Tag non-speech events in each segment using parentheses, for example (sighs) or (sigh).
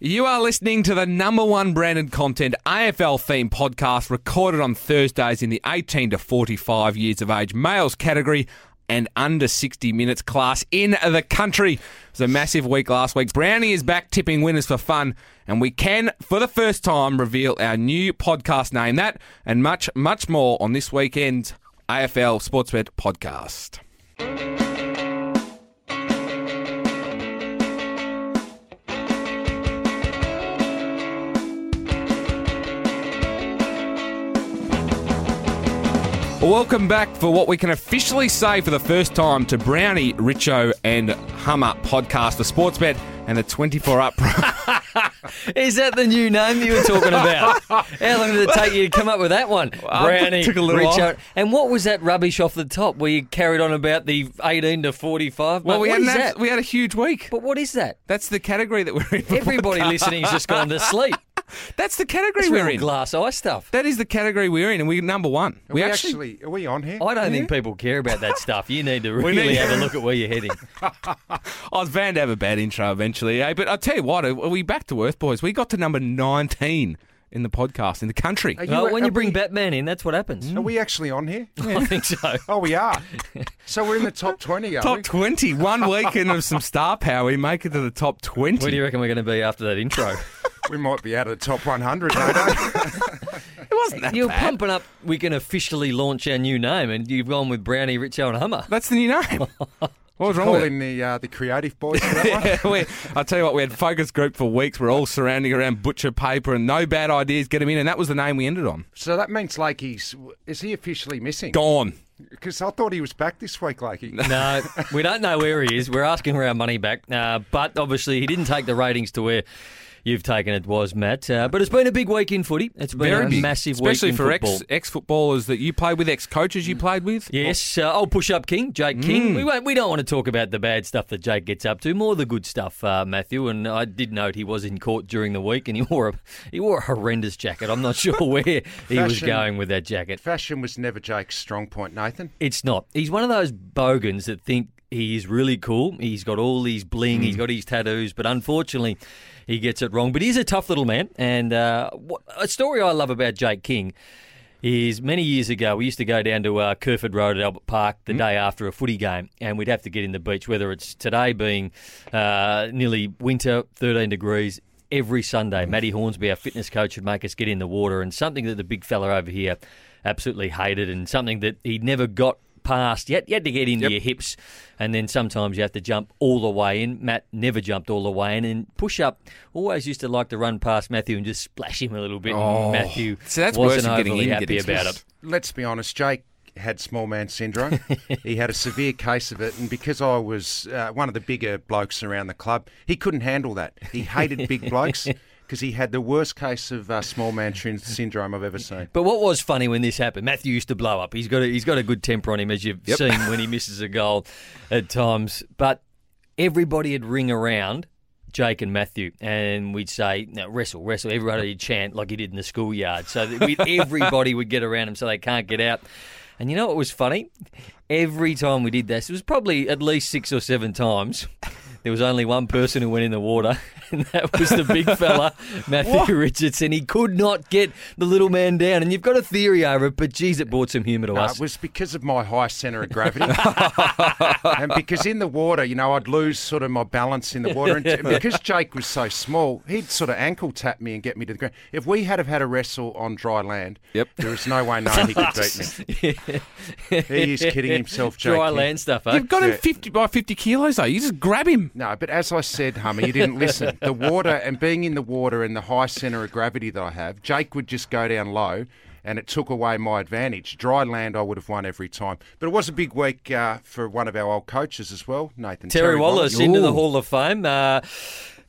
You are listening to the number one branded content AFL themed podcast recorded on Thursdays in the 18 to 45 years of age males category and under 60 minutes class in the country. It was a massive week last week. Brownie is back tipping winners for fun, and we can, for the first time, reveal our new podcast name. That and much, much more on this weekend's AFL Sportsbet podcast. Welcome back for what we can officially say for the first time to Brownie, Richo, and Hummer podcast, the Sportsbet and the 24 Up. (laughs) Is that the new name you were talking about? (laughs) How long did it take you to come up with that one? (laughs) Brownie, took a little Richo. while. And what was that rubbish off the top where you carried on about the 18 to 45? well, we had, is that? abs- we had a huge week. But what is that? That's the category that we're in. for Everybody podcast. listening's just gone to sleep. That's the category It's we're in. glass eye stuff. That is the category we're in, and we're number one. Are we, actually, are we on here? I don't think people care about that stuff. You need to (laughs) really need- have a (laughs) look at where you're heading. I was bound to have a bad intro eventually, eh? But I'll tell you what, are we back to earth, boys? We got to number 19 in the podcast in the country. Are Well, when you bring we, Batman in, that's what happens. Are we actually on here? (laughs) I think so. Oh, we are. so we're in the top 20, are Top we? 20. One weekend of some star power. We make it to the top 20. Where do you reckon we're going to be after that intro? We might be out of the top 100, no doubt. (laughs) it wasn't that You're bad. pumping up. We can officially launch our new name, and you've gone with Brownie, Richo, and Hummer. That's the new name. (laughs) What was wrong with in the, uh, the creative boys for that one. (laughs) Yeah, I'll tell you what, we had focus group for weeks. We're all surrounding around butcher paper and no bad ideas. Get him in, and that was the name we ended on. So that means Lakey's, is he officially missing? Gone. Because I thought he was back this week, Lakey. No, we don't know where he is. We're asking for our money back. Uh, but obviously, he didn't take the ratings to where you've taken it was, Matt. Uh, but it's been a big week in footy. It's been Very a big. massive Especially week in for ex ex footballers that you played with, ex coaches you played with. Yes, uh, old push-up king, Jake King. We won't, we don't want to talk about the bad stuff that Jake gets up to. More the good stuff, uh, Matthew. And I did note he was in court during the week, and he (laughs) wore a he wore a horrendous jacket. I'm not (laughs) sure where he was going with that jacket. Fashion was never Jake's strong point, Nathan. It's not. He's one of those bogans that think he's really cool. He's got all these bling. He's got his tattoos, but unfortunately, he gets it wrong. But he's a tough little man. And uh, what, a story I love about Jake King is many years ago we used to go down to uh, Kerferd Road at Albert Park the day after a footy game, and we'd have to get in the beach. Whether it's today being uh, nearly winter, 13 degrees. Every Sunday, Matty Hornsby, our fitness coach, would make us get in the water, and something that the big fella over here absolutely hated, and something that he never got past. You had, you had to get into Yep. your hips, and then sometimes you have to jump all the way in. Matt never jumped all the way in, and push up always used to like to run past Matthew and just splash him a little bit. Oh. and Matthew So that's worse wasn't than getting overly in, happy getting about smashed. it. Let's be honest, Jake had small man syndrome. (laughs) he had a severe case of it, and because I was uh, one of the bigger blokes around the club, he couldn't handle that. He hated big blokes (laughs) because he had the worst case of uh, small man syndrome I've ever seen. But what was funny when this happened, Matthew used to blow up. He's got a, he's got a good temper on him, as you've seen when he misses a goal at times. But everybody would ring around Jake and Matthew, and we'd say, no, wrestle, wrestle. Everybody would chant like he did in the schoolyard. So everybody would get around him so they can't get out. And you know what was funny? Every time we did this, it was probably at least six or seven times. There was only one person who went in the water, (laughs) and that was the big fella, (laughs) Matthew Richardson. He could not get the little man down. And you've got a theory over it, but geez, it brought some humour to No, us. it was because of my high centre of gravity. (laughs) and because in the water, you know, I'd lose sort of my balance in the water. And and because Jake was so small, he'd sort of ankle tap me and get me to the ground. If we had have had a wrestle on dry land, Yep. there is no way known he could beat me. He is kidding himself, Jake. Dry land stuff, eh? You've got him Yeah. 50 by 50 kilos, though. You just grab him. No, but as I said, Hummer, you didn't listen. The water and being in the water and the high centre of gravity that I have, Jake would just go down low and it took away my advantage. Dry land, I would have won every time. But it was a big week uh, for one of our old coaches as well, Nathan. Terry, Wallace, into the Hall of Fame. Uh,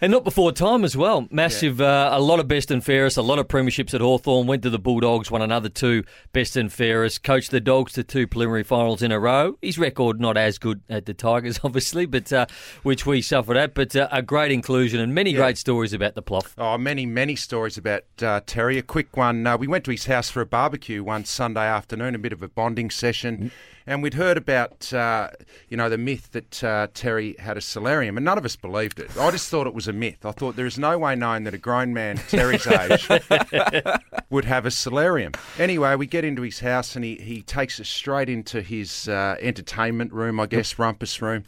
And not before time as well. Massive, uh, a lot of best and fairest, a lot of premierships at Hawthorn. Went to the Bulldogs, won another two best and fairest. Coached the Dogs to two preliminary finals in a row. His record not as good at the Tigers, (laughs) obviously, but uh, which we suffered at. But uh, a great inclusion and many great stories about the Plough. Oh, many, many stories about uh, Terry. A quick one. Uh, we went to his house for a barbecue one Sunday afternoon, a bit of a bonding session. And we'd heard about, uh, you know, the myth that uh, Terry had a solarium, and none of us believed it. I just thought it was a myth. I thought there is no way known that a grown man Terry's age (laughs) would have a solarium. Anyway, we get into his house and he, he takes us straight into his uh, entertainment room, I guess, rumpus room.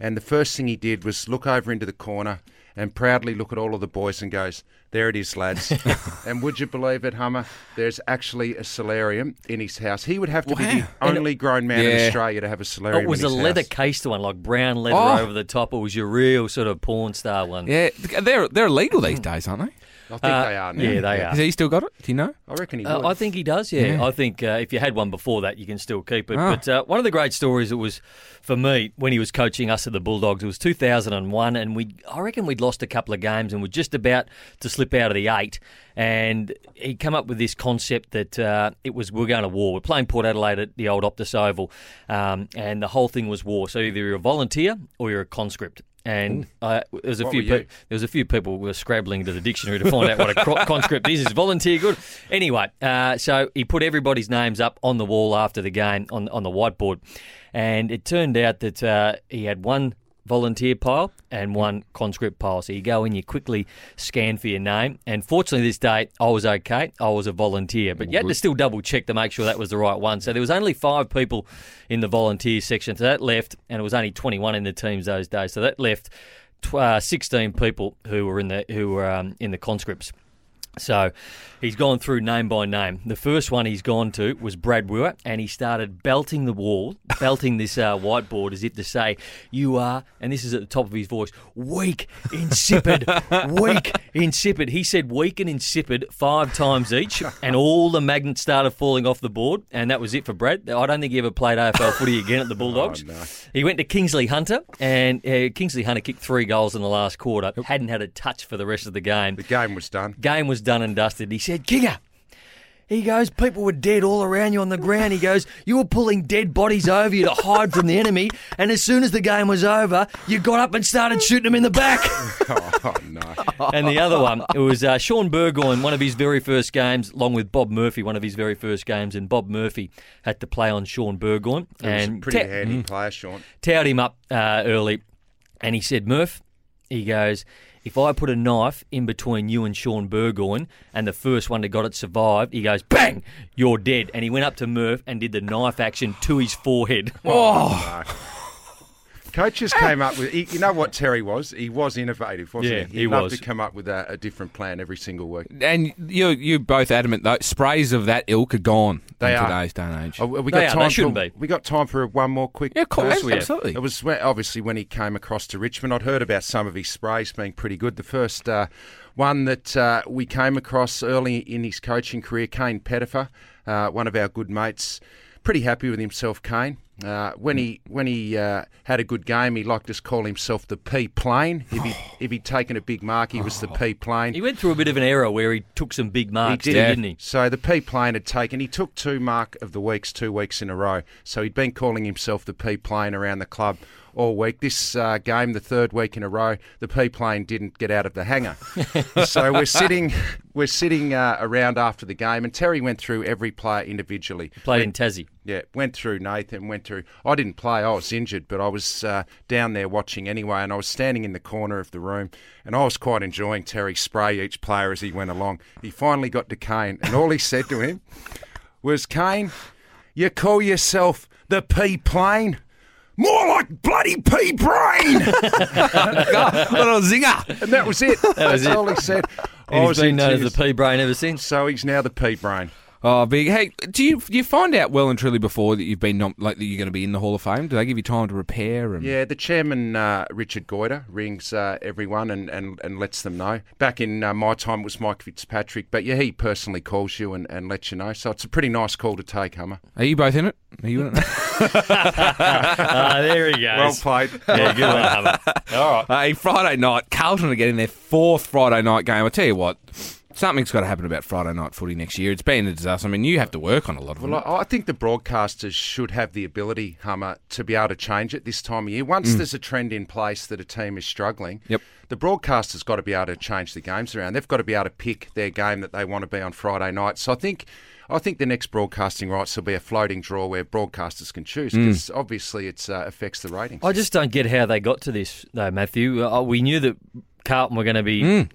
And the first thing he did was look over into the corner and proudly look at all of the boys and goes, There it is, lads. (laughs) and would you believe it, Hummer? There's actually a solarium in his house. He would have to be the Wow. only grown man in Australia to have a solarium. It was in a leather house. cased one, like brown leather Oh. over the top. It was your real sort of porn star one. Yeah, they're they're illegal these days, aren't they? I think Uh, they are now. yeah, they are. Has he still got it? Do you know? I reckon he Uh, would. I think he does, yeah. Yeah. I think uh, if you had one before that, you can still keep it. Ah. But uh, one of the great stories that was for me when he was coaching us at the Bulldogs, it was 2001, and we I reckon we'd lost a couple of games and we're just about to slip out of the eight. And he come up with this concept that uh, it was we're going to war. We're playing Port Adelaide at the old Optus Oval, um, and the whole thing was war. So either you're a volunteer or you're a conscript. And uh, there was a What few pe- there was a few people were scrabbling to the dictionary to find out what a cro- (laughs) conscript is. Is volunteer good? Anyway, uh, so he put everybody's names up on the wall after the game on on the whiteboard, and it turned out that uh, he had one volunteer pile and one conscript pile. So you go in, you quickly scan for your name. And fortunately, this day I was okay. I was a volunteer, but you had to still double check to make sure that was the right one. So there was only five people in the volunteer section. So that left, and it was only 21 in the teams those days. So that left uh, 16 people who were in the who were um, in the conscripts. So he's gone through name by name. The first one he's gone to was Brad Weir, and he started belting the wall, (laughs) belting this uh, whiteboard as if to say, You are, and this is at the top of his voice, weak, insipid, (laughs) weak, insipid. He said weak and insipid five times each, (laughs) and all the magnets started falling off the board, and that was it for Brad. I don't think he ever played AFL footy again at the (laughs) Bulldogs. no. He went to Kingsley Hunter, and uh, Kingsley Hunter kicked three goals in the last quarter, hadn't had a touch for the rest of the game. the game was done. Game was done and dusted. He said, Kinger. He goes, people were dead all around you on the ground. He goes, you were pulling dead bodies over you to hide from the enemy. And as soon as the game was over, you got up and started shooting them in the back. (laughs) oh, no. and the other one, it was uh, Shaun Burgoyne, one of his very first games, along with Bob Murphy, one of his very first games. And Bob Murphy had to play on Shaun Burgoyne. He was a and pretty ta- handy player, Shaun. towed him up uh, early, and he said, Murph, he goes, if I put a knife in between you and Shaun Burgoyne, and the first one that got it survived, he goes, bang, you're dead. And he went up to Murph and did the knife action to his forehead. Oh. (laughs) Coaches came up with, he, you know what Terry was? He was innovative, wasn't Yeah, he? he loved was. to come up with a, a different plan every single week. And you you both adamant though sprays of that ilk are gone They in are. today's day and age. Oh, we got they time shouldn't for, be. We got time for one more quick. Yeah, of course, burst? we have. absolutely. It was when, obviously when he came across to Richmond. I'd heard about some of his sprays being pretty good. The first uh, one that uh, we came across early in his coaching career, Kane Pettifer, uh, one of our good mates. Pretty happy with himself, Kane. Uh, when he when he uh, had a good game, he liked to call himself the P plane. If he (sighs) if he'd taken a big mark, he was the P plane. He went through a bit of an era where he took some big marks, He did. didn't he? So the P plane had taken. He took two mark of the weeks, two weeks in a row. So he'd been calling himself the P plane around the club all week. This uh, game, the third week in a row, the P plane didn't get out of the hangar. (laughs) so we're sitting, we're sitting uh, around after the game, and Terry went through every player individually. Played in Tassie. Yeah, went through Nathan, went through. I didn't play, I was injured, but I was uh, down there watching anyway, and I was standing in the corner of the room, and I was quite enjoying Terry spray each player as he went along. He finally got to Kane, and all he said to him was, Kane, you call yourself the P plane? More like bloody P brain! God, (laughs) what a zinger! and that was it. That's all he said. I He's was been known as tears. the P brain ever since. So he's now the P brain. Oh, big. Hey, do you do you find out well and truly before that you've been nom- like that you're going to be in the Hall of Fame? Do they give you time to prepare? And Yeah, the chairman, uh, Richard Goyder, rings uh, everyone and, and, and lets them know. Back in uh, my time, it was Mike Fitzpatrick, but yeah, he personally calls you and, and lets you know. So it's a pretty nice call to take, Hummer. Are you both in it? Are you in it? (laughs) (laughs) Ah, there he goes. Well played. yeah, good one, Hummer. All right. hey, Friday night, Carlton are getting their fourth Friday night game. I tell you what, something's got to happen about Friday night footy next year. It's been a disaster. I mean, you have to work on a lot of it. Well, them. I, I think the broadcasters should have the ability, Hummer, to be able to change it this time of year. Once there's a trend in place that a team is struggling, Yep. the broadcasters got to be able to change the games around. They've got to be able to pick their game that they want to be on Friday night. So I think. I think the next broadcasting rights will be a floating draw where broadcasters can choose because obviously it uh, affects the ratings. I just don't get how they got to this, though, Matthew. Uh, we knew that Carlton were going to be Mm.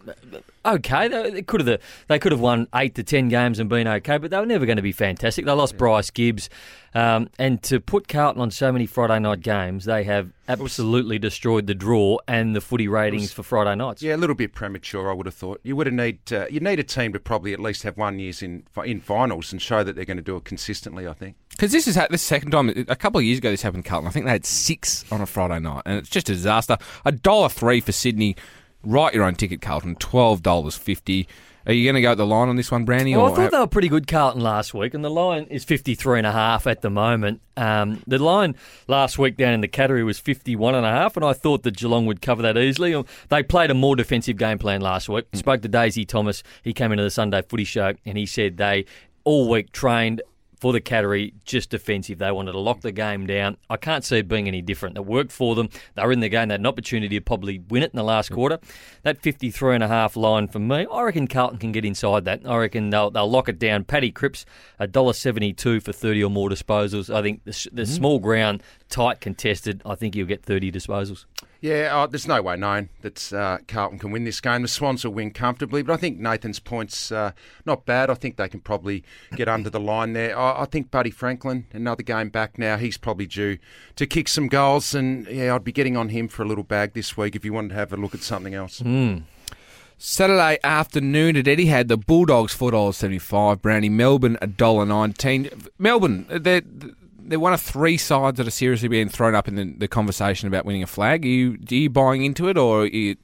Okay. They, they could have they could have won eight to ten games and been okay, but they were never going to be fantastic. They lost Bryce Gibbs, um, and to put Carlton on so many Friday night games, they have absolutely destroyed the draw and the footy ratings for Friday nights. Yeah, a little bit premature, I would have thought. You would have need uh, you need a team to probably at least have one years in in finals and show that they're going to do it consistently. I think. Because this is ha- this second time. A couple of years ago, this happened Carlton. I think they had six on a Friday night, and it's just a disaster. A dollar three for Sydney. Write your own ticket, Carlton. Twelve dollars fifty. Are you going to go at the line on this one, Brandy? Well, or I thought they were pretty good, Carlton, last week, and the line is 53 and a half at the moment. Um, the line last week down in the Cattery was 51 and a half, and I thought that Geelong would cover that easily. Um, They played a more defensive game plan last week. Spoke to Daisy Thomas. He came into the Sunday footy show, and he said they all week trained for the Cattery, just defensive. They wanted to lock the game down. I can't see it being any different. It worked for them. They were in the game. They had an opportunity to probably win it in the last quarter. That 53 and a half line for me, I reckon Carlton can get inside that. I reckon they'll, they'll lock it down. Paddy Cripps, $1.72 for 30 or more disposals. I think the, the mm-hmm. small ground, tight contested, I think he'll get 30 disposals. Yeah, uh, there's no way known that uh, Carlton can win this game. The Swans will win comfortably, but I think Nathan's points uh, not bad. I think they can probably get under the line there. I, I think Buddy Franklin, another game back now, he's probably due to kick some goals, and yeah, I'd be getting on him for a little bag this week if you wanted to have a look at something else. Saturday afternoon at Etihad, the Bulldogs four dollars seventy five. Brownie Melbourne a dollar nineteen. Melbourne, they're they're one of three sides that are seriously being thrown up in the, the conversation about winning a flag. Are you are you buying into it, or you,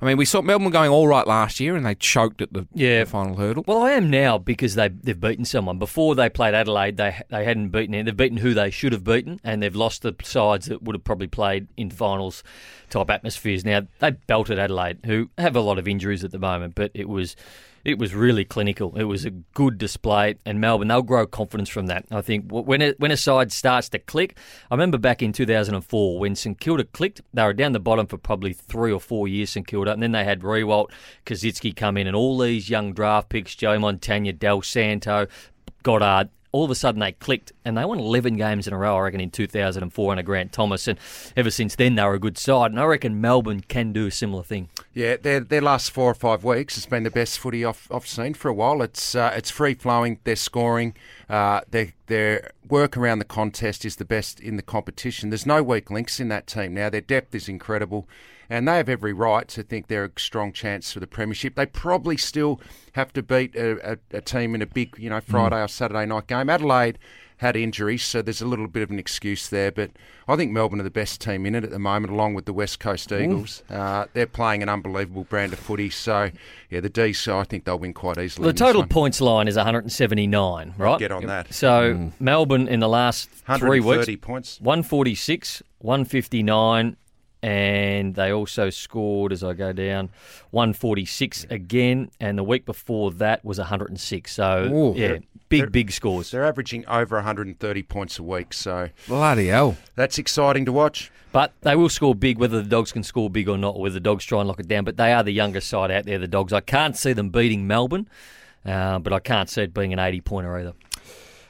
I mean, we saw Melbourne going all right last year and they choked at the, Yeah. the final hurdle. Well, I am now because they they've beaten someone. Before they played Adelaide, they they hadn't beaten any. They've beaten who they should have beaten, and they've lost the sides that would have probably played in finals type atmospheres. Now they belted Adelaide, who have a lot of injuries at the moment, but it was. It was really clinical. It was a good display, and Melbourne they'll grow confidence from that. I think when a, when a side starts to click, I remember back in 2004 when St Kilda clicked, they were down the bottom for probably three or four years. St Kilda, and then they had Riewoldt, Koschitzke come in, and all these young draft picks, Joe Montagna, Dal Santo, Goddard. All of a sudden they clicked and they won 11 games in a row, I reckon, in 2004 under Grant Thomas. And ever since then, they were a good side. And I reckon Melbourne can do a similar thing. Yeah, their their last four or five weeks has been the best footy I've, I've seen for a while. It's uh, it's free flowing. They're scoring. Uh, their their work around the contest is the best in the competition. There's no weak links in that team now. Their depth is incredible, and they have every right to think they're a strong chance for the premiership. They probably still have to beat a, a, a team in a big you know Friday or Saturday night game. Adelaide had injuries, so there's a little bit of an excuse there. But I think Melbourne are the best team in it at the moment, along with the West Coast Eagles. Uh, they're playing an unbelievable brand of footy. So, yeah, the D's, I think they'll win quite easily. The total points line is 179, right? Get on that. So Melbourne in the last three 130 weeks, points. 146, 159, and they also scored, as I go down, 146 again, and the week before that was 106. So, Ooh. yeah, big, big scores. They're averaging over 130 points a week. So Bloody hell! that's exciting to watch. But they will score big, whether the Dogs can score big or not, or whether the Dogs try and lock it down. But they are the youngest side out there, the Dogs. I can't see them beating Melbourne, uh, but I can't see it being an 80 pointer either.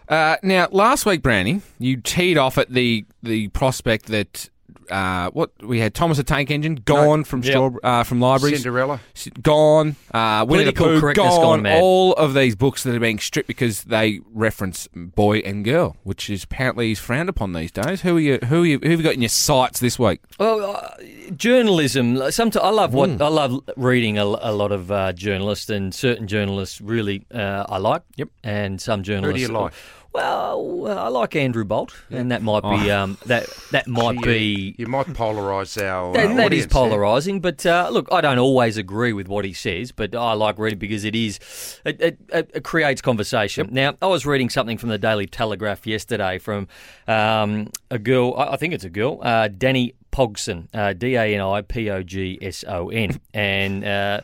Uh, now, last week, Brandy, you teed off at the the prospect that uh, what we had Thomas the Tank Engine gone from Yep. Straw, uh, from libraries. Cinderella. Gone. Uh, Winnie the Pooh gone. gone. All of these books that are being stripped because they reference boy and girl, which is apparently is frowned upon these days. Who are you? Who are you? Who have you got in your sights this week? Well, uh, journalism. Sometimes I love what I love reading a, a lot of uh, journalists, and certain journalists really uh, I like. Yep. And some journalists. you like? Well, I like Andrew Bolt, and that might be um, that that (laughs) might You- be You might polarise our. that, uh, that is polarising, but uh, look, I don't always agree with what he says, but I like reading because it is it, it, it, it creates conversation. Now, I was reading something from the Daily Telegraph yesterday from um, a girl. I, I think it's a girl, uh, Dani Pogson, uh, D A N I P O G S O N, (laughs) and. Uh,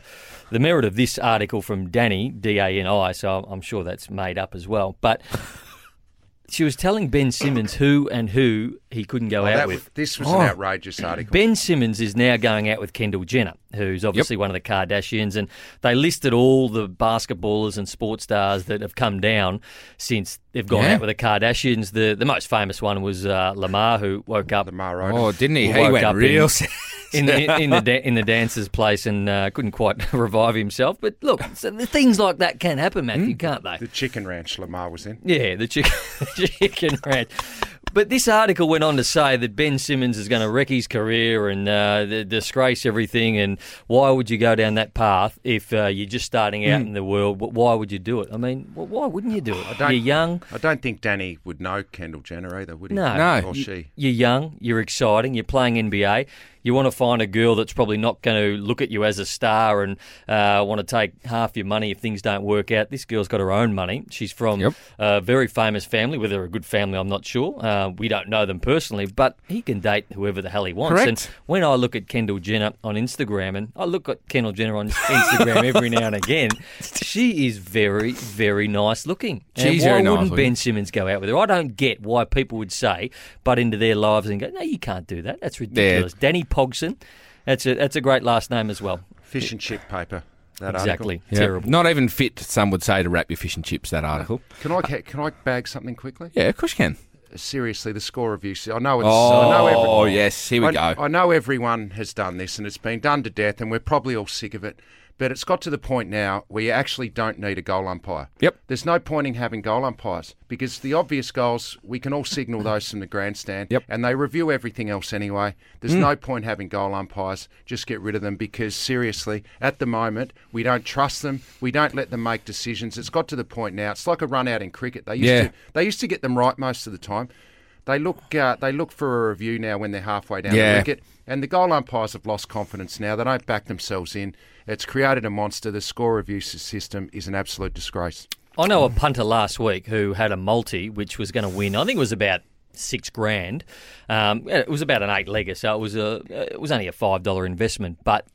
the merit of this article from Dani, D A N I, so I'm sure that's made up as well. But she was telling Ben Simmons who and who he couldn't go Oh, out with. was- this was Oh. an outrageous article. Ben Simmons is now going out with Kendall Jenner, who's obviously one of the Kardashians, and they listed all the basketballers and sports stars that have come down since they've gone Yeah. out with the Kardashians. The the most famous one was uh, Lamar, who woke up. Lamar Odom. Oh, didn't he? Who He woke went up real. in- in the in the da- in the dancer's place and uh, couldn't quite (laughs) revive himself. But look, so the things like that can happen, Matthew, can't they? The chicken ranch Lamar was in. Yeah, the chicken, (laughs) chicken ranch. But this article went on to say that Ben Simmons is going to wreck his career and uh, disgrace everything. And why would you go down that path if uh, you're just starting out in the world? Why would you do it? I mean, why wouldn't you do it? don't- You're young. I don't think Dani would know Kendall Jenner either, would he? No. No. Or she. You're young, you're exciting, you're playing NBA. You want to find a girl that's probably not going to look at you as a star and uh, want to take half your money if things don't work out. This girl's got her own money. She's from Yep. a very famous family. Whether a good family, I'm not sure. Uh, Um, we don't know them personally, but he can date whoever the hell he wants. Correct. And when I look at Kendall Jenner on Instagram, and I look at Kendall Jenner on Instagram every now and again, (laughs) she is very, very nice looking. And She's why very nice wouldn't looking. Ben Simmons go out with her? I don't get why people would say, butt into their lives and go, no, you can't do that. That's ridiculous. Dani Pogson, that's a that's a great last name as well. Fish and chip paper. That exactly. Article. Yeah. Terrible. Not even fit, some would say, to wrap your fish and chips, that article. Can I can I bag something quickly? Yeah, of course you can. Seriously, the score review. I know it's. I know Oh, yes, here we I, go. I know everyone has done this and it's been done to death, and we're probably all sick of it. But it's got to the point now where you actually don't need a goal umpire. Yep. There's no point in having goal umpires because the obvious goals, we can all signal those from the grandstand Yep. and they review everything else anyway. There's no point having goal umpires. Just get rid of them because seriously, at the moment, we don't trust them. We don't let them make decisions. It's got to the point now. It's like a run out in cricket. They used Yeah. to they used to get them right most of the time. They look uh, they look for a review now when they're halfway down Yeah. the wicket. And the goal umpires have lost confidence now. They don't back themselves in. It's created a monster. The score review system is an absolute disgrace. I know a punter last week who had a multi which was going to win. I think it was about six grand. Um, it was about an eight legger, so it was a it was only a five dollar investment, but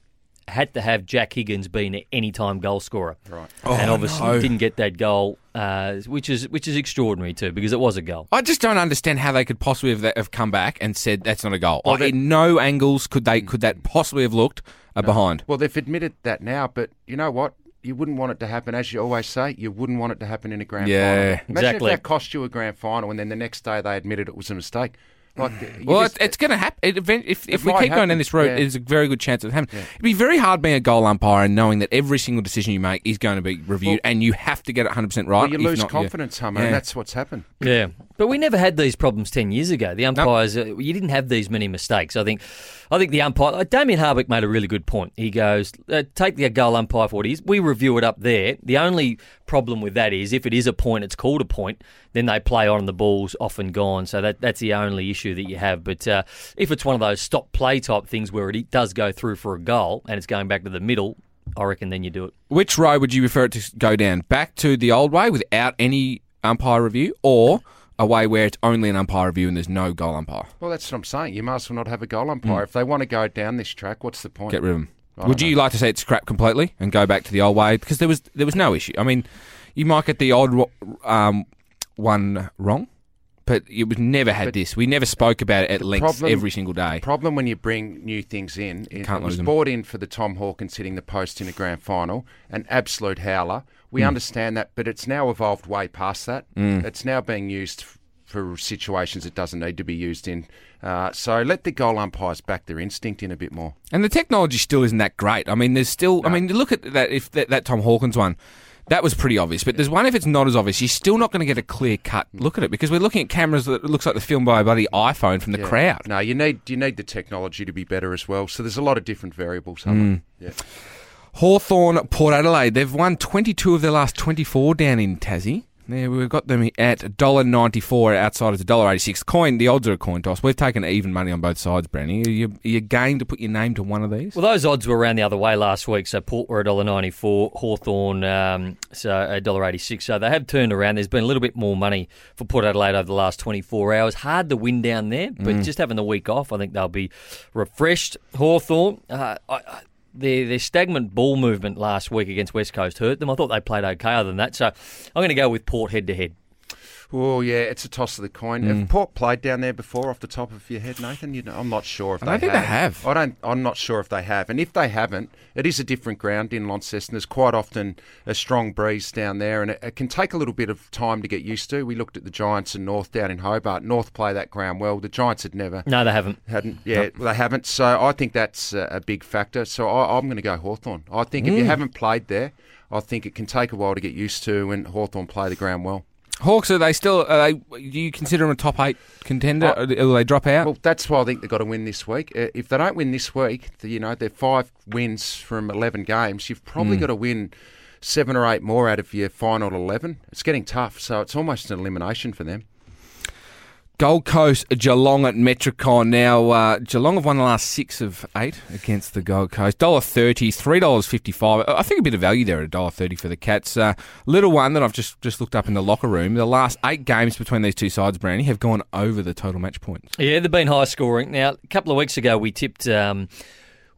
had to have Jack Higgins being an anytime goal scorer. Right. and Oh, obviously no. didn't get that goal, uh, which is which is extraordinary too because it was a goal. I just don't understand how they could possibly have, have come back and said that's not a goal. Well, Like, they- in no angles could they could that possibly have looked a behind. Well, they've admitted that now, but you know what? You wouldn't want it to happen, as you always say. You wouldn't want it to happen in a grand Yeah, final. Imagine exactly. if that cost you a grand final, and then the next day they admitted it was a mistake. Like, Well, just- it's, it's going to happen. It, event- if if It we might keep going down this road, yeah. there's a very good chance of it happening. It'd be very hard being a goal umpire and knowing that every single decision you make is going to be reviewed, Well- and you have to get it 100 percent right. well, you if lose not, confidence, Hummer, Yeah. and that's what's happened. Yeah, but we never had these problems ten years ago. The umpires, uh, you didn't have these many mistakes. I think, I think the umpire, uh, Damien Hardwick made a really good point. He goes, uh, take the goal umpire for what it is. We review it up there. The only problem with that is if it is a point, it's called a point. Then they play on and the ball's off and gone. So that that's the only issue that you have. But uh, if it's one of those stop play type things where it does go through for a goal and it's going back to the middle, I reckon then you do it. Which road would you prefer it to go down? Back to the old way without any umpire review, or a way where it's only an umpire review and there's no goal umpire? Well, that's what I'm saying. You might as well not have a goal umpire. If they want to go down this track, what's the point? Get rid of them. I Would don't you like to say it's scrapped completely and go back to the old way? Because there was there was no issue. I mean, you might get the odd um, one wrong, but it was never had But this. We never spoke about it at length problem- every single day. problem when you bring new things in. It, Can't it was lose them. brought in for the Tom Hawkins hitting the post in a grand final, an absolute howler. We Hmm. understand that, but it's now evolved way past that. It's now being used f- for situations it doesn't need to be used in. Uh, so let the goal umpires back their instinct in a bit more. And the technology still isn't that great. I mean, there's still. I mean, look at that. If that, that Tom Hawkins one, that was pretty obvious. But there's one if it's not as obvious, you're still not going to get a clear cut look at it because we're looking at cameras that looks like the film by a bloody iPhone from the Yeah. crowd. No, you need you need the technology to be better as well. So there's a lot of different variables. Hmm. Yeah. Hawthorn, Port Adelaide. They've won 22 of their last 24 down in Tassie. Yeah, we've got them at $1.94 outside of the $1.86. Coin, the odds are a coin toss. We've taken even money on both sides, Brandy. Are you, are you game to put your name to one of these? Well, those odds were around the other way last week. So Port were $1.94, Hawthorn um, so $1.86. So they have turned around. There's been a little bit more money for Port Adelaide over the last 24 hours. Hard to win down there, but just having the week off, I think they'll be refreshed. Hawthorn, uh, I, I, their, their stagnant ball movement last week against West Coast hurt them. I thought they played okay other than that. So I'm going to go with Port head to head. Oh yeah, it's a toss of the coin. Mm. Have Port played down there before, off the top of your head, Nathan? You know, I'm not sure if I they don't think have. they have. I don't. I'm not sure if they have. And if they haven't, it is a different ground in Launceston. There's quite often a strong breeze down there, and it, it can take a little bit of time to get used to. We looked at the Giants and North down in Hobart. North play that ground well. The Giants had never. No, they haven't. Hadn't, yeah, they haven't. So I think that's a, a big factor. So I, I'm going to go Hawthorn. I think if Mm. you haven't played there, I think it can take a while to get used to, and Hawthorn play the ground well. Hawks, are they still? Are they, do you consider them a top eight contender? Or will they drop out? Well, that's why I think they've got to win this week. Uh, If they don't win this week, you know, they're five wins from 11 games. You've probably got to win seven or eight more out of your final 11. It's getting tough, so it's almost an elimination for them. Gold Coast, Geelong at Metricon. Now, uh, Geelong have won the last six of eight against the Gold Coast. Dollar thirty, three dollars fifty-five. I think a bit of value there at dollar thirty for the Cats. Uh, little one that I've just just looked up in the locker room. The last eight games between these two sides, Brandy, have gone over the total match points. Yeah, they've been high scoring. Now, a couple of weeks ago, we tipped um,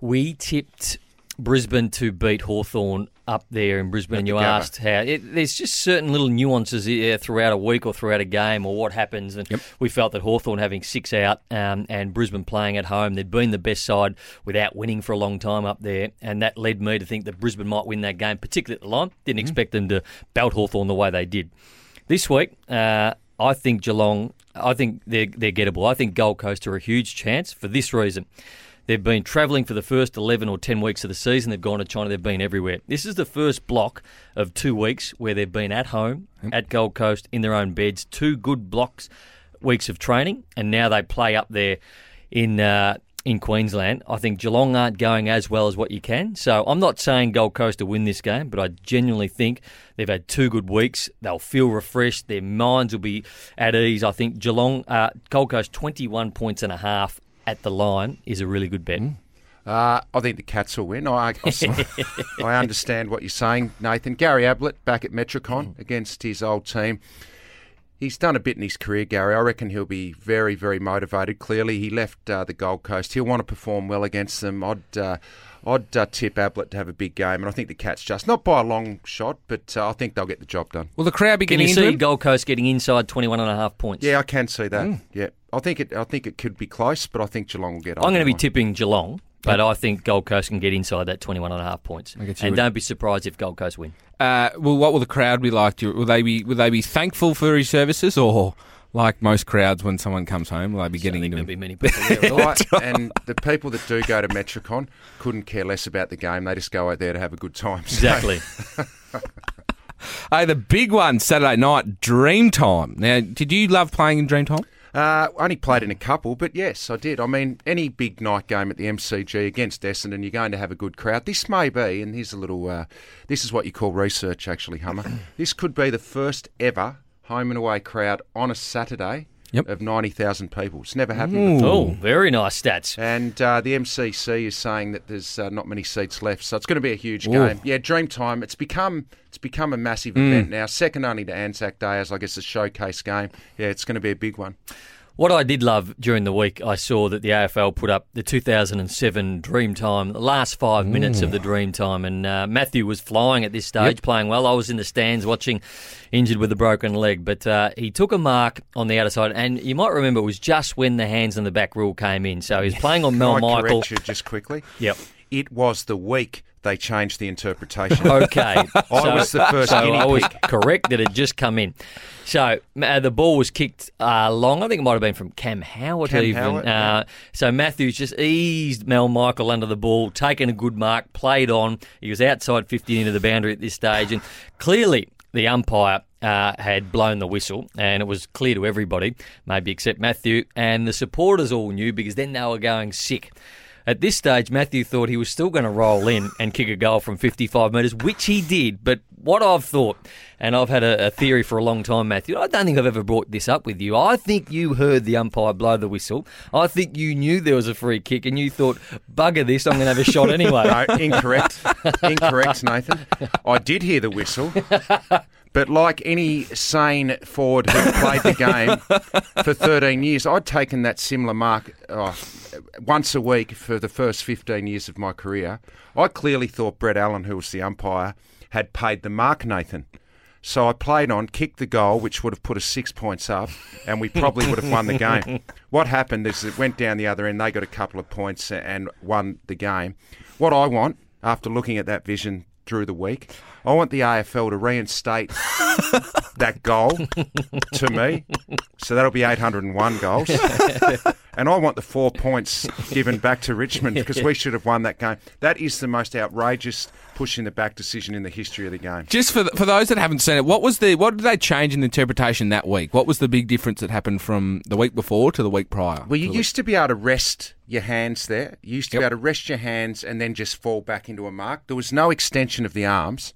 we tipped Brisbane to beat Hawthorn up there in Brisbane, and you asked how. It, there's just certain little nuances here throughout a week or throughout a game or what happens, and we felt that Hawthorn having six out um, and Brisbane playing at home, they'd been the best side without winning for a long time up there, and that led me to think that Brisbane might win that game, particularly at the line. Didn't expect them to belt Hawthorn the way they did. This week, uh, I think Geelong. I think they're they're gettable. I think Gold Coast are a huge chance for this reason. They've been travelling for the first 11 or 10 weeks of the season. They've gone to China. They've been everywhere. This is the first block of two weeks where they've been at home, at Gold Coast, in their own beds. Two good blocks, weeks of training, and now they play up there in uh, in Queensland. I think Geelong aren't going as well as what you can. So I'm not saying Gold Coast to win this game, but I genuinely think they've had two good weeks. They'll feel refreshed. Their minds will be at ease. I think Geelong, uh, Gold Coast, 21 points and a half at the line is a really good bet. Uh, I think the Cats will win. I, I, (laughs) I understand what you're saying, Nathan. Gary Ablett back at Metricon against his old team. He's done a bit in his career, Gary. I reckon he'll be very, very motivated. Clearly, he left uh, the Gold Coast. He'll want to perform well against them. I'd, uh, I'd uh, tip Ablett to have a big game, and I think the Cats just not by a long shot, but uh, I think they'll get the job done. Will the crowd be Can getting you see it? Gold Coast getting inside 21 and a half points? Yeah, I can see that. Yeah, I think it. I think it could be close, but I think Geelong will get. On. I'm going to be over line. tipping Geelong, but I think Gold Coast can get inside that 21 and a half points. And with- don't be surprised if Gold Coast win. Uh, well, what will the crowd be like? Do- Will they be will they be thankful for his services, or like most crowds when someone comes home, will they be getting I into there'll him? be many people there. at all. Right, and the people that do go to Metricon couldn't care less about the game. They just go out there to have a good time. So- Exactly. (laughs) Hey, the big one Saturday night, Dreamtime. Now, did you love playing in Dreamtime? Uh, only played in a couple, but yes, I did. I mean, any big night game at the MCG against Essendon, you're going to have a good crowd. This may be, and here's a little. Uh, this is what you call research, actually, Hummer. this could be the first ever home and away crowd on a Saturday Yep. of ninety thousand people. It's never happened before. oh, very nice stats. And uh, the MCC is saying that there's uh, not many seats left, so it's going to be a huge Ooh. game. Yeah, Dreamtime. It's become it's become a massive event now, second only to Anzac Day as I guess a showcase game. Yeah, it's going to be a big one. What I did love during the week, I saw that the AFL put up the 2007 Dreamtime, the last five minutes of the Dreamtime, and uh, Matthew was flying at this stage, playing well. I was in the stands watching, injured with a broken leg, but uh, he took a mark on the outer side, and you might remember it was just when the hands on the back rule came in. So he was playing on (laughs) Mal Michael. just quickly? Yep. It was the week they changed the interpretation. (laughs) Okay. I was the first so I was correct that it just come in. So uh, the ball was kicked uh, long. I think it might have been from Cam Howard Cam even. Howard, yeah. uh, so Matthews just eased Mal Michael under the ball, taken a good mark, played on. He was outside 50 into the boundary at this stage, and clearly the umpire uh, had blown the whistle, and it was clear to everybody, maybe except Matthew, and the supporters all knew because then they were going sick. At this stage, Matthew thought he was still going to roll in and kick a goal from 55 metres, which he did. But what I've thought, and I've had a, a theory for a long time, Matthew, I don't think I've ever brought this up with you. I think you heard the umpire blow the whistle. I think you knew there was a free kick, and you thought, bugger this, I'm going to have a shot anyway. (laughs) No, incorrect. incorrect, Nathan. I did hear the whistle. But like any sane forward who played the game for 13 years, I'd taken that similar mark oh, once a week for the first 15 years of my career. I clearly thought Brett Allen, who was the umpire, had paid the mark, Nathan. So I played on, kicked the goal, which would have put us six points up, and we probably would have won the game. (laughs) What happened is it went down the other end. They got a couple of points and won the game. What I want, after looking at that vision through the week, I want the AFL to reinstate (laughs) that goal to me. So that'll be 801 goals. (laughs) and I want the four points given back to Richmond (laughs) because we should have won that game. That is the most outrageous push in the back decision in the history of the game. Just for the, for those that haven't seen it, what was the what did they change in the interpretation that week? What was the big difference that happened from the week before to the week prior? Well, you used to be able to rest your hands there. You used to Yep. be able to rest your hands and then just fall back into a mark. There was no extension of the arms.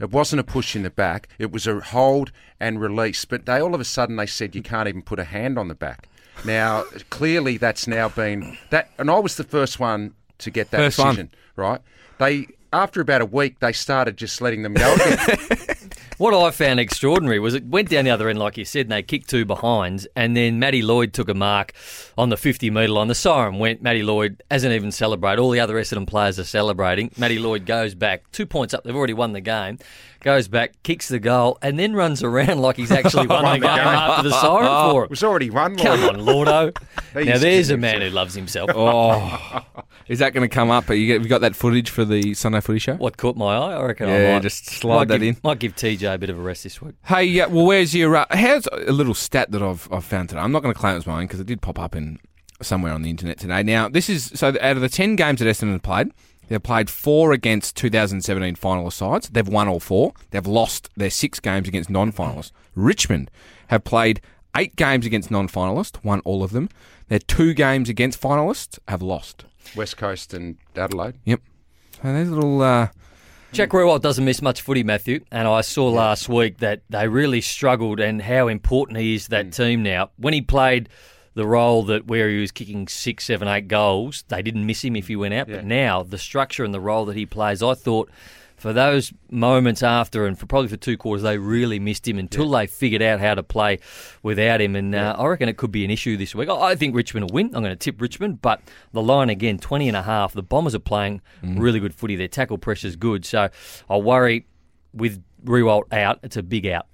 It wasn't a push in the back. It was a hold and release. But they all of a sudden they said you can't even put a hand on the back. Now clearly that's now been that, and I was the first one to get that First one. decision. Right? They after about a week they started just letting them go again. (laughs) What I found extraordinary was it went down the other end, like you said, and they kicked two behinds, and then Matty Lloyd took a mark on the 50 metre line. The siren went. Matty Lloyd hasn't even celebrated. All the other Essendon players are celebrating. Matty Lloyd goes back, two points up. They've already won the game. Goes back, kicks the goal, and then runs around like he's actually (laughs) won the game game. after the siren (laughs) for it it. was already one. Come on, Lordo. (laughs) Now there's a kidding man who loves himself. Oh, is that going to come up? You, have you got that footage for the Sunday Footy Show? What caught my eye? I reckon I Yeah, might just slide might that give- in. Might give TJ a bit of a rest this week. Hey, yeah. Well, where's your? Uh, here's a little stat that I've I've found today. I'm not going to claim it's mine because it did pop up in somewhere on the internet today. Now, this is so out of the ten games that Essendon have played, they've played four against 2017 finalist sides. They've won all four. They've lost their six games against non-finalists. Richmond have played eight games against non-finalists, won all of them. Their two games against finalists have lost. West Coast and Adelaide. Yep. So there's a little. Uh, Jack Riewoldt doesn't miss much footy, Matthew, and I saw last week that they really struggled and how important he is to Mm. that team now. When he played the role that where he was kicking six, seven, eight goals, they didn't miss him if he went out. Yeah. But now the structure and the role that he plays, I thought for those moments after and for probably for two quarters, they really missed him until they figured out how to play without him. And uh, I reckon it could be an issue this week. I think Richmond will win. I'm going to tip Richmond, but the line again, 20 and a half. The Bombers are playing really good footy. Their tackle pressure's good. So I worry with Riewoldt out, it's a big out.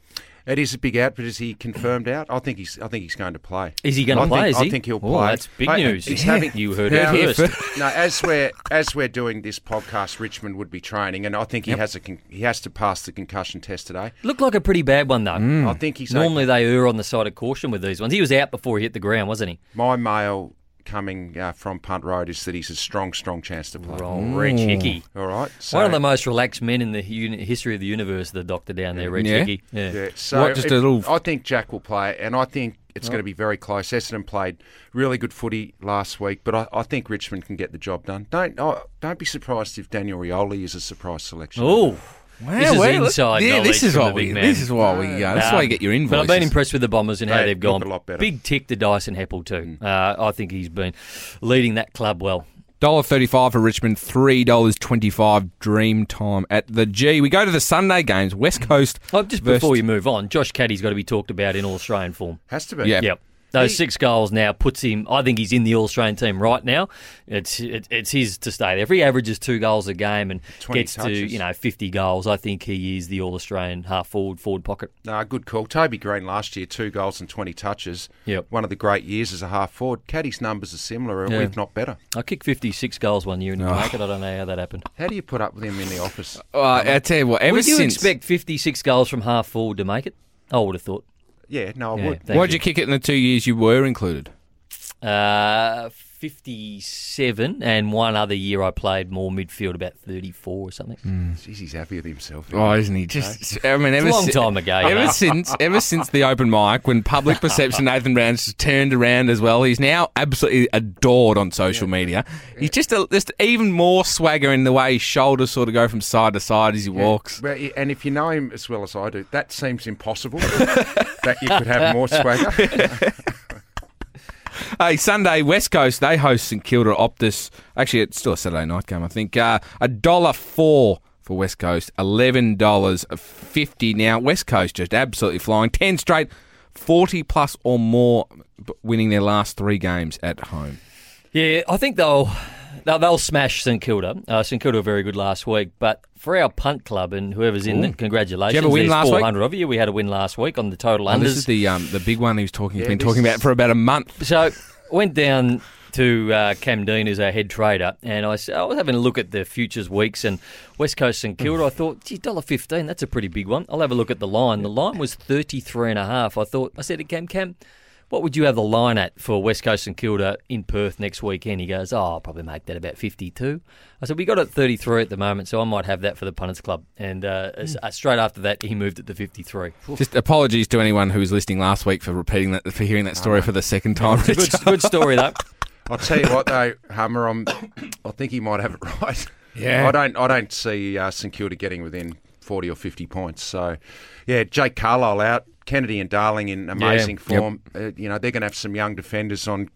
It is a big out, but is he confirmed out? I think he's. I think he's going to play. Is he going to I play? Think, is he? I think he'll Oh, play. that's big Hey, news. He's having. you heard it first. (laughs) no, as we're as we're doing this podcast, Richmond would be training, and I think he has a con- he has to pass the concussion test today. Looked like a pretty bad one though. Mm. I think he's Normally they err on the side of caution with these ones. He was out before he hit the ground, wasn't he? My mail coming uh, from Punt Road is that he's a strong, strong chance to play. Oh, Reg Hickey. All right, so, One of the most relaxed men in the uni- history of the universe, the doctor down there, Reg Yeah. Hickey. Yeah. Yeah, so What, just a little- I think Jack will play, and I think it's going to be very close. Essendon played really good footy last week, but I, I think Richmond can get the job done. Don't oh, don't be surprised if Daniel Rioli is a surprise selection. Oh, this is well, inside Yeah, knowledge this is from what the we. big man. This is why we. Uh, that's Um, why you get your invoices. But I've been impressed with the Bombers and how They they've gone. a lot better. Big tick to Dyson Heppell too. Uh, I think he's been leading that club well. Dollar thirty-five for Richmond, three dollars twenty-five. Dream time at the G. We go to the Sunday games. West Coast. Oh, just versus- before you move on, Josh Caddy's got to be talked about in All Australian form. Has to be. Yeah. Yep. Those He- six goals now puts him. I think he's in the All Australian team right now. It's it, it's his to stay there. If he averages two goals a game and 20 gets to you know fifty goals, I think he is the All Australian half forward forward pocket. No, good call. Toby Greene last year, two goals and 20 touches. Yep. One of the great years as a half forward. Caddy's numbers are similar, Yeah. if not better. I kicked fifty six goals one year and didn't Oh. make it. I don't know how that happened. How do you put up with him in the office? Uh, I tell you what. Ever Would you since. expect fifty six goals from half forward to make it? I would have thought. Yeah, no, I Yeah, would. thank Why'd you kick it in the two years you were included? Uh, 57, and one other year I played more midfield, about 34 or something. Hmm. Jeez, he's happy with himself. Oh, isn't he? Just. I mean, ever It's a long si- time ago. you Ever know. since, ever since the open mic, when public perception Nathan Brown's turned around as well, he's now absolutely adored on social media. He's just a, just even more swagger in the way his shoulders sort of go from side to side as he walks. Well, and if you know him as well as I do, that seems impossible. (laughs) that you could have more (laughs) swagger. (laughs) Hey, Sunday West Coast they host St Kilda Optus. Actually, it's still a Saturday night game. I think Uh, a dollar four for West Coast, eleven dollars fifty. Now West Coast just absolutely flying, ten straight, forty plus or more, winning their last three games at home. Yeah, I think they'll they'll, they'll smash St Kilda. Uh, St Kilda were very good last week, but for our punt club and whoever's in it, congratulations. Did you have a win There's last week? 400 of you. We had a win last week on the total And unders. this is the um, the big one he was talking. He's Yeah, been talking about for about a month. So went down to uh, Cam Dean, as our head trader, and I was having a look at the futures weeks and West Coast St Kilda. I thought, gee, dollar fifteen, that's a pretty big one. I'll have a look at the line. The line was thirty three and a half. I thought, I said to Cam, Cam, what would you have the line at for West Coast and Kilda in Perth next weekend? He goes, oh, I'll probably make that about fifty two. I said, we got it at thirty three at the moment, so I might have that for the punters club. And uh, s- uh, straight after that, he moved it to fifty three. Just apologies to anyone who was listening last week for repeating that, for hearing that story for the second time. Good, good story though. (laughs) I'll tell you what though, Hummer, I'm, I think he might have it (laughs) right. Yeah. I don't. I don't see uh, St Kilda getting within forty or fifty points. So, yeah, Jake Carlisle out, Kennedy and Darling in amazing Yep. form. Uh, you know they're going to have some young defenders on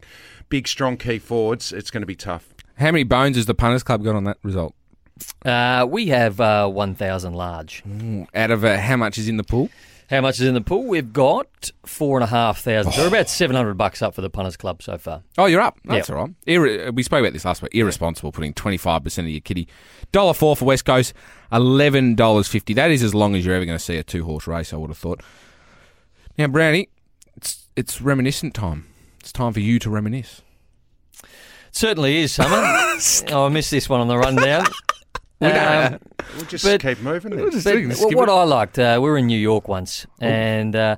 big, strong key forwards. It's going to be tough. How many bones has the punters club got on that result? Uh, we have uh, 1,000 large. Out of uh, how much is in the pool? How much is in the pool? We've got four and a half thousand. So we're about 700 bucks up for the punters club so far. Oh, you're up. That's Yep. all right. Irre- we spoke about this last week. Irresponsible putting 25% of your kitty. Dollar four for West Coast, $11.50. That is as long as you're ever going to see a two horse race, I would have thought. Now, Brownie, it's, it's reminiscent time. It's time for you to reminisce. Certainly is, Summer. (laughs) oh, I missed this one on the rundown. (laughs) Um, We'll just But- keep moving. We'll just- but we what, it. I liked, uh, we were in New York once, and uh,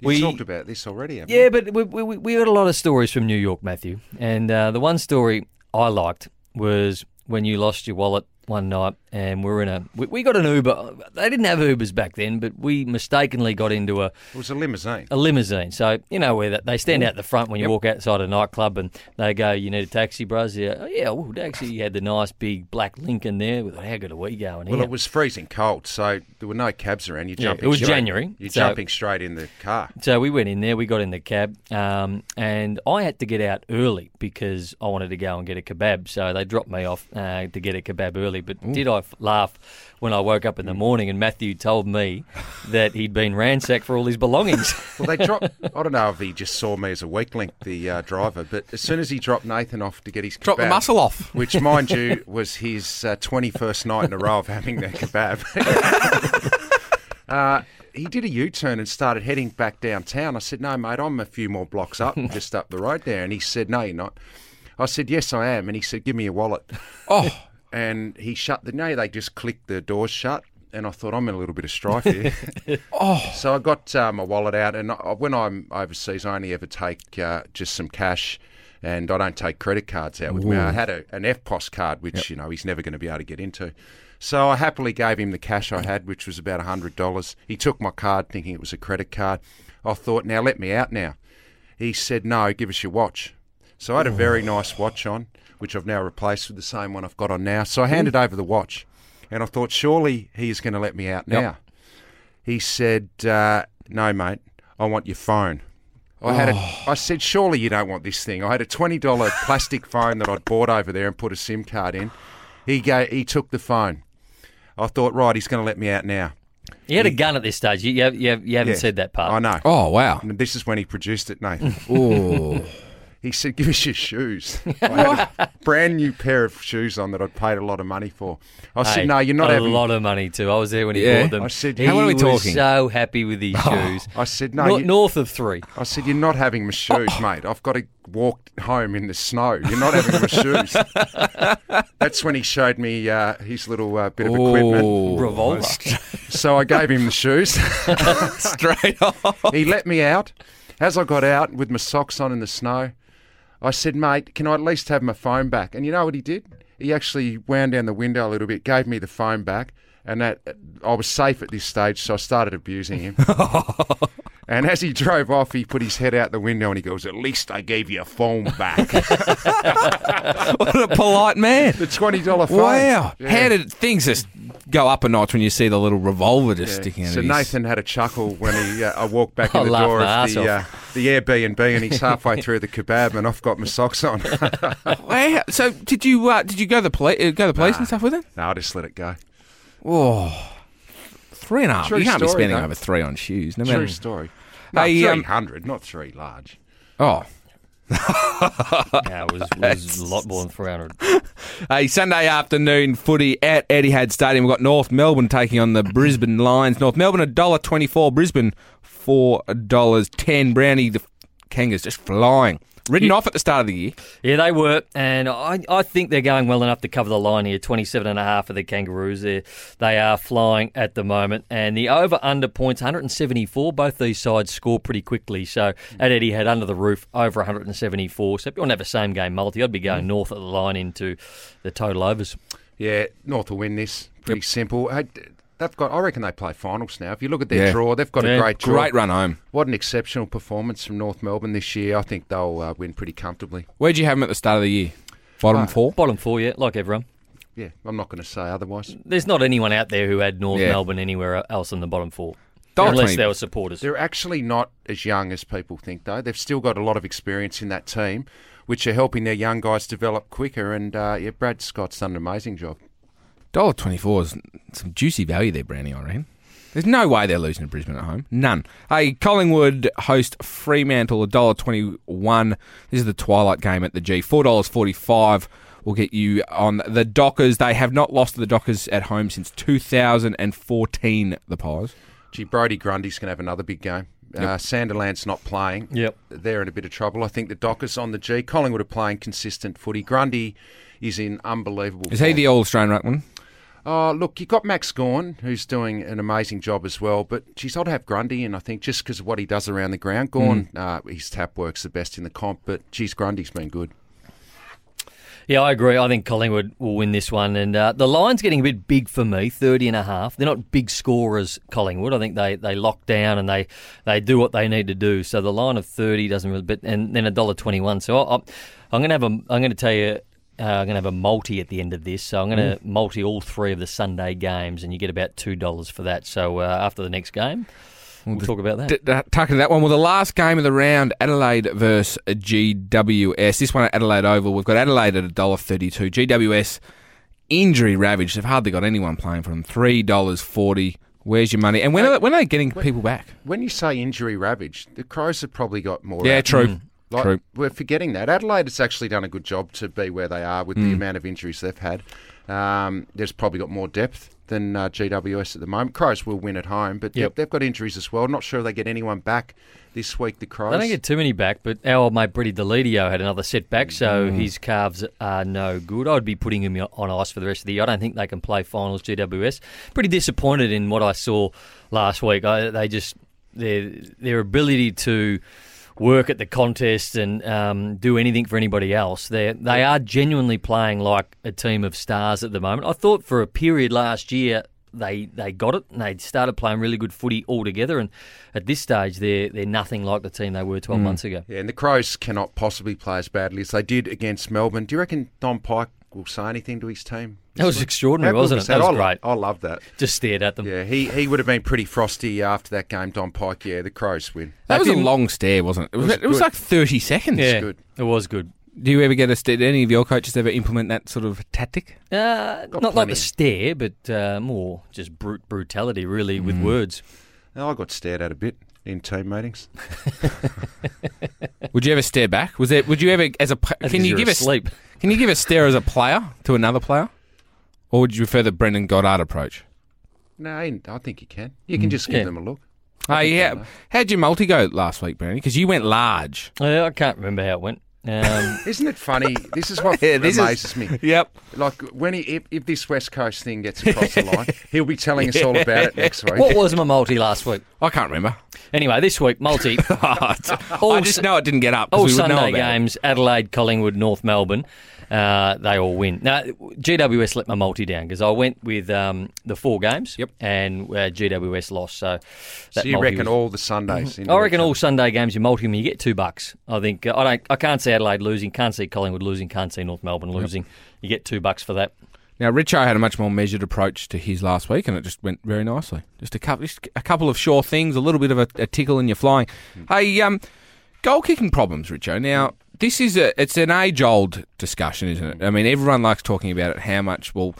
You we talked about this already. Haven't Yeah, you? but we, we, we heard a lot of stories from New York, Matthew. And uh, the one story I liked was when you lost your wallet one night and we were in a. We, we got an Uber. They didn't have Ubers back then, but we mistakenly got into a, it was a limousine. a limousine. So, you know, where that they stand out the front when you walk outside a nightclub and they go, You need a taxi, bros? Yeah, oh, yeah, well, taxi. You had the nice big black Lincoln there. We thought, How good are we going Well, it was freezing cold, so there were no cabs around. Yeah, jumping. it was straight- January, You're so- jumping straight in the car. So we went in there, we got in the cab, um, and I had to get out early because I wanted to go and get a kebab. So they dropped me off uh, to get a kebab early. But did I f- laugh when I woke up in the morning and Matthew told me (laughs) that he'd been ransacked for all his belongings? (laughs) Well, they dropped. I don't know if he just saw me as a weak link, the uh, driver, but as soon as he dropped Nathan off to get his Drop the muscle off. (laughs) which, mind you, was his uh, 21st night in a row of having that kebab. uh, he did a U-turn and started heading back downtown. I said, "No, mate, I'm a few more blocks up, just up the road there." And he said, "No, you're not." I said, "Yes, I am." And he said, "Give me your wallet." Oh, And he shut the. No, they just clicked the doors shut. And I thought I'm in a little bit of strife here. (laughs) (laughs) oh. So I got uh, my wallet out, and I, when I'm overseas, I only ever take uh, just some cash, and I don't take credit cards out with me. I had a, an EFTPOS card, which you know he's never going to be able to get into. So I happily gave him the cash I had, which was about hundred dollars. He took my card, thinking it was a credit card. I thought, now let me out now. He said, no, give us your watch. So I had a very nice watch on, which I've now replaced with the same one I've got on now. So I handed over the watch, and I thought, surely he's going to let me out now. He said, uh, "No, mate, I want your phone." I had a, I said, "Surely you don't want this thing." I had a twenty dollar (laughs) plastic phone that I'd bought over there and put a SIM card in. He ga he took the phone. I thought, right, he's going to let me out now. you had a gun at this stage. You, you, have, you, have, you haven't Yeah, said that part. I know. Oh, wow. And this is when he produced it, Nathan. Oh. (laughs) he said, "Give us your shoes." (laughs) I had a brand new pair of shoes on that I'd paid a lot of money for. I Hey, said, "No, you're not a having." A lot of money too. I was there when he Yeah. bought them. I said, How are we was talking? so happy with his (laughs) shoes. I said, "No, Nor- north of three. I said, You're not having my shoes, (laughs) mate. I've got to walk home in the snow. You're not having my shoes. That's when he showed me uh, his little uh, bit of equipment. Oh. Revolver. So I gave him the shoes. Straight off. he let me out. As I got out with my socks on in the snow, I said, Mate, can I at least have my phone back? And you know what he did? He actually wound down the window a little bit, gave me the phone back, and that I was safe at this stage, so I started abusing him. (laughs) And as he drove off, he put his head out the window and he goes, At least I gave you a phone back. (laughs) what a polite man. the $20 phone. Wow. Yeah. How did things just go up a notch when you see the little revolver just Yeah. sticking out So. Nathan had a chuckle when he uh, I walked back (laughs) in the door of the, uh, the Airbnb and he's halfway (laughs) through the kebab and I've got my socks on. (laughs) So did you uh, did you go to the police uh, go the police and stuff with it? no, I just let it go. Oh, three and a half. True you can't be spending though. over three on shoes. No True matter. story. No, Hey, um, 300, not three large. Oh, (laughs) yeah, it was, was a lot more than 300. A (laughs) Sunday afternoon footy at Etihad Stadium. We've got North Melbourne taking on the Brisbane Lions. North Melbourne $1.24. Brisbane $4.10. Brownie, the Kangas just flying. Ridden off at the start of the year. Yeah, they were, and I, I think they're going well enough to cover the line here. Twenty-seven and a half for the Kangaroos. They're, they are flying at the moment, and the over/under points 174. Both these sides score pretty quickly. So at had under the roof over 174. So if you want to have a same game multi, I'd be going mm. north of the line into the total overs. Yeah, North will win this. Pretty simple. Hey, they've got. I reckon they play finals now. If you look at their Yeah. draw, they've got Yeah, a great draw. Great run home. What an exceptional performance from North Melbourne this year. I think they'll uh, win pretty comfortably. Where'd you have them at the start of the year? Bottom Uh, four? Bottom four, yeah, like everyone. Yeah, I'm not going to say otherwise. There's not anyone out there who had North Yeah. Melbourne anywhere else in the bottom four, Dollar unless 20. they were supporters. They're actually not as young as people think, though. They've still got a lot of experience in that team, which are helping their young guys develop quicker. And uh, yeah, Brad Scott's done an amazing job. Dollar twenty four is some juicy value there, Brownie. I reckon. There's no way they're losing to Brisbane at home. None. Hey, Collingwood host Fremantle, dollar twenty one. This is the twilight game at the G. Four dollars forty five. will get you on the Dockers. They have not lost to the Dockers at home since 2014. The Pies. Gee, Brodie Grundy's going to have another big game. Uh, Sandilands not playing. Yep. They're in a bit of trouble. I think the Dockers on the G. Collingwood are playing consistent footy. Grundy is in unbelievable Is he form. the All Australian ruckman? Oh, look, you've got Max Gawn, who's doing an amazing job as well. But geez, I'd have Grundy, and I think just because of what he does around the ground, Gorn, uh, his tap work's the best in the comp. But geez, Grundy's been good. Yeah, I agree. I think Collingwood will win this one. And uh, the line's getting a bit big for me, 30 and a half. They're not big scorers, Collingwood. I think they, they lock down and they, they do what they need to do. So the line of 30 doesn't really, but, and then $1.21. So I, I'm going to have a, I'm going to tell you, uh, I'm going to have a multi at the end of this. So I'm going to multi all three of the Sunday games and you get about $2 for that. So uh, after the next game, we'll talk about that. D- d- tuck into that one. Well, the last game of the round, Adelaide versus GWS. This one at Adelaide Oval, we've got Adelaide at $1.32. GWS injury ravaged. They've hardly got anyone playing for them. $3.40. Where's your money? And when are they, when are they getting people back? When you say injury ravaged, the Crows have probably got more. Yeah, out. true. Like, True. We're forgetting that. Adelaide has actually done a good job to be where they are with Hmm. the amount of injuries they've had. Um, there's probably got more depth than uh, GWS at the moment. Crows will win at home, but Yep. they've, got injuries as well. Not sure they get anyone back this week, the Crows. They don't get too many back, but our old mate Brett Deledio had another setback, so his calves are no good. I'd be putting him on ice for the rest of the year. I don't think they can play finals GWS. Pretty disappointed in what I saw last week. I, they just their their ability to work at the contest and um, do anything for anybody else. They they are genuinely playing like a team of stars at the moment. I thought for a period last year they they got it and they started playing really good footy altogether. And at this stage, they're they're nothing like the team they were twelve months ago. Yeah, and the Crows cannot possibly play as badly as they did against Melbourne. Do you reckon Don Pyke will say anything to his team? That was extraordinary, How good wasn't it? That was I great. I love that. Just stared at them. Yeah, he, he would have been pretty frosty after that game, Don Pyke. Yeah, the Crows win. That was a long stare, wasn't it? It was, was it was like 30 seconds. Yeah, good. it was good. Do you ever get a stare? Did any of your coaches ever implement that sort of tactic? Uh, Got not like plenty. the stare, but uh, more just brute brutality, really, Mm. with words. No, I got stared at a bit in team meetings. (laughs) Would you ever stare back? Was it? Would you ever, as a, p- That's can 'cause you give a, asleep? can you give a stare as a player to another player? Or would you prefer the Brendan Goddard approach? No, I think you can. You can just give Mm. Yeah. them a look. Oh, think yeah. How'd your multi go last week, Brandon? Because you went large. Uh, I can't remember how it went. Um, (laughs) Isn't it funny? This is what (laughs) Yeah, this is- amazes me. Yep. Like when he, if, if this West Coast thing gets across the line, (laughs) he'll be telling us all about it next week. what was my multi last week? I can't remember. Anyway, this week multi. (laughs) I All just Su- know it didn't get up. all we would know Sunday about it. games: Adelaide, Collingwood, North Melbourne. Uh, they all win. Now, GWS let my multi down because I went with um, the four games. Yep. And uh, GWS lost. So, so you reckon was- all the Sundays? into I reckon all Sunday games you multi them, you get two bucks. I think uh, I don't. I can't see Adelaide losing. Can't see Collingwood losing. Can't see North Melbourne losing. You get two bucks for that. Now, Richo had a much more measured approach to his last week, and it just went very nicely. Just a couple, just a couple of sure things, a little bit of a, a tickle in your flying. Hey, um, goal kicking problems, Richo. Now, this is a it's an age old discussion, isn't it? I mean, everyone likes talking about it. How much? Well,